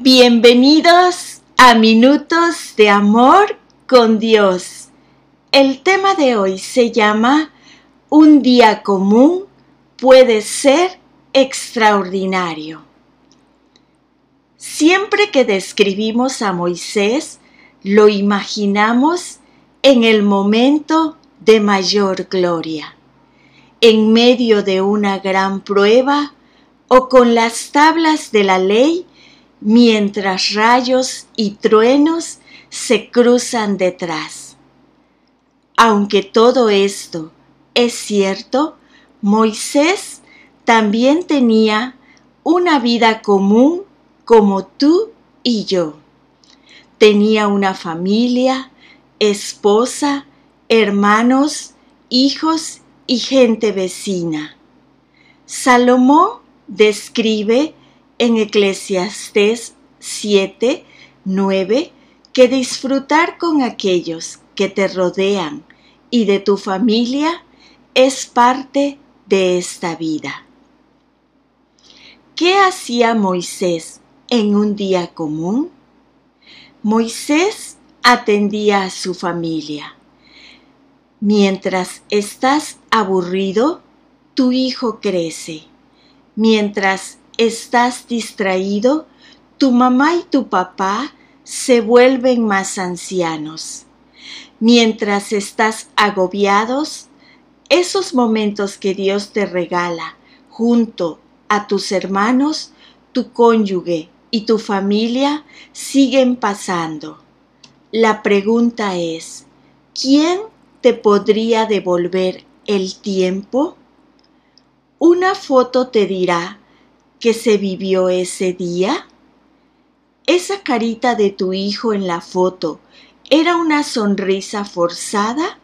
Bienvenidos a Minutos de Amor con Dios. El tema de hoy se llama Un día común puede ser extraordinario. Siempre que describimos a Moisés, lo imaginamos en el momento de mayor gloria, en medio de una gran prueba o con las tablas de la ley mientras rayos y truenos se cruzan detrás. Aunque todo esto es cierto, Moisés también tenía una vida común como tú y yo. Tenía una familia, esposa, hermanos, hijos y gente vecina. Salomón describe en Eclesiastés 7, 9, que disfrutar con aquellos que te rodean y de tu familia es parte de esta vida. ¿Qué hacía Moisés en un día común? Moisés atendía a su familia. Mientras estás aburrido, tu hijo crece. Mientras estás distraído, tu mamá y tu papá se vuelven más ancianos. Mientras estás agobiados, esos momentos que Dios te regala junto a tus hermanos, tu cónyuge y tu familia siguen pasando. La pregunta es, ¿quién te podría devolver el tiempo? Una foto te dirá que se vivió ese día? ¿Esa carita de tu hijo en la foto era una sonrisa forzada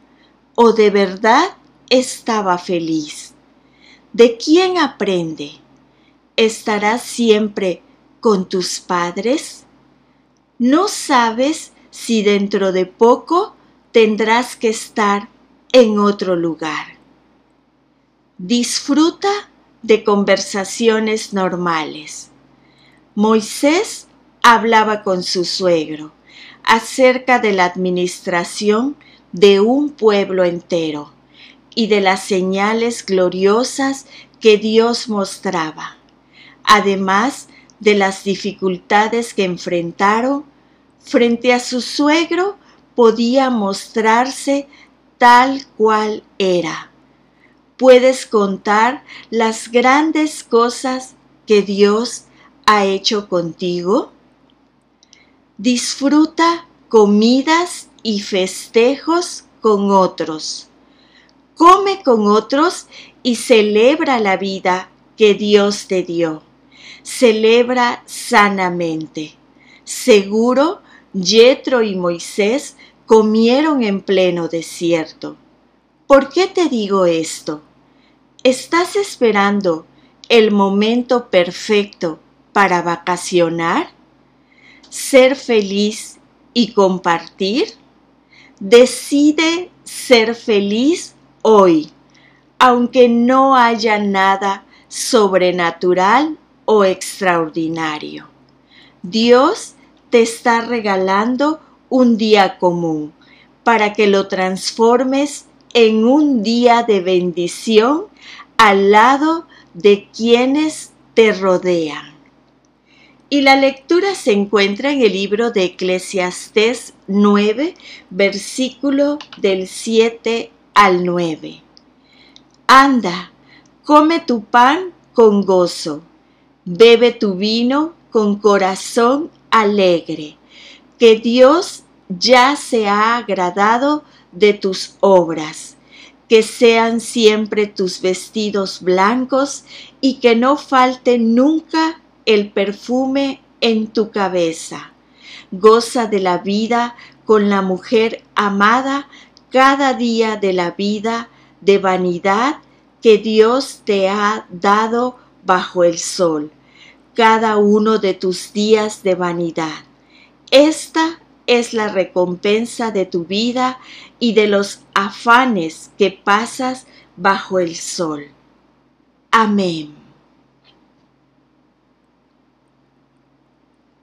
o de verdad estaba feliz? ¿De quién aprende? ¿Estarás siempre con tus padres? ¿No sabes si dentro de poco tendrás que estar en otro lugar? Disfruta de conversaciones normales. Moisés hablaba con su suegro acerca de la administración de un pueblo entero y de las señales gloriosas que Dios mostraba, además de las dificultades que enfrentaron, frente a su suegro podía mostrarse tal cual era puedes contar las grandes cosas que Dios ha hecho contigo? Disfruta comidas y festejos con otros. Come con otros y celebra la vida que Dios te dio. Celebra sanamente. Seguro, Yetro y Moisés comieron en pleno desierto ¿Por qué te digo esto? ¿Estás esperando el momento perfecto para vacacionar? ¿Ser feliz y compartir? Decide ser feliz hoy, aunque no haya nada sobrenatural o extraordinario. Dios te está regalando un día común para que lo transformes en un día de bendición al lado de quienes te rodean. Y la lectura se encuentra en el libro de Eclesiastés 9, versículo del 7 al 9. Anda, come tu pan con gozo, bebe tu vino con corazón alegre, que Dios ya se ha agradado de tus obras, que sean siempre tus vestidos blancos y que no falte nunca el perfume en tu cabeza. Goza de la vida con la mujer amada cada día de la vida de vanidad que Dios te ha dado bajo el sol, cada uno de tus días de vanidad. Esta es la recompensa de tu vida y de los afanes que pasas bajo el sol. Amén.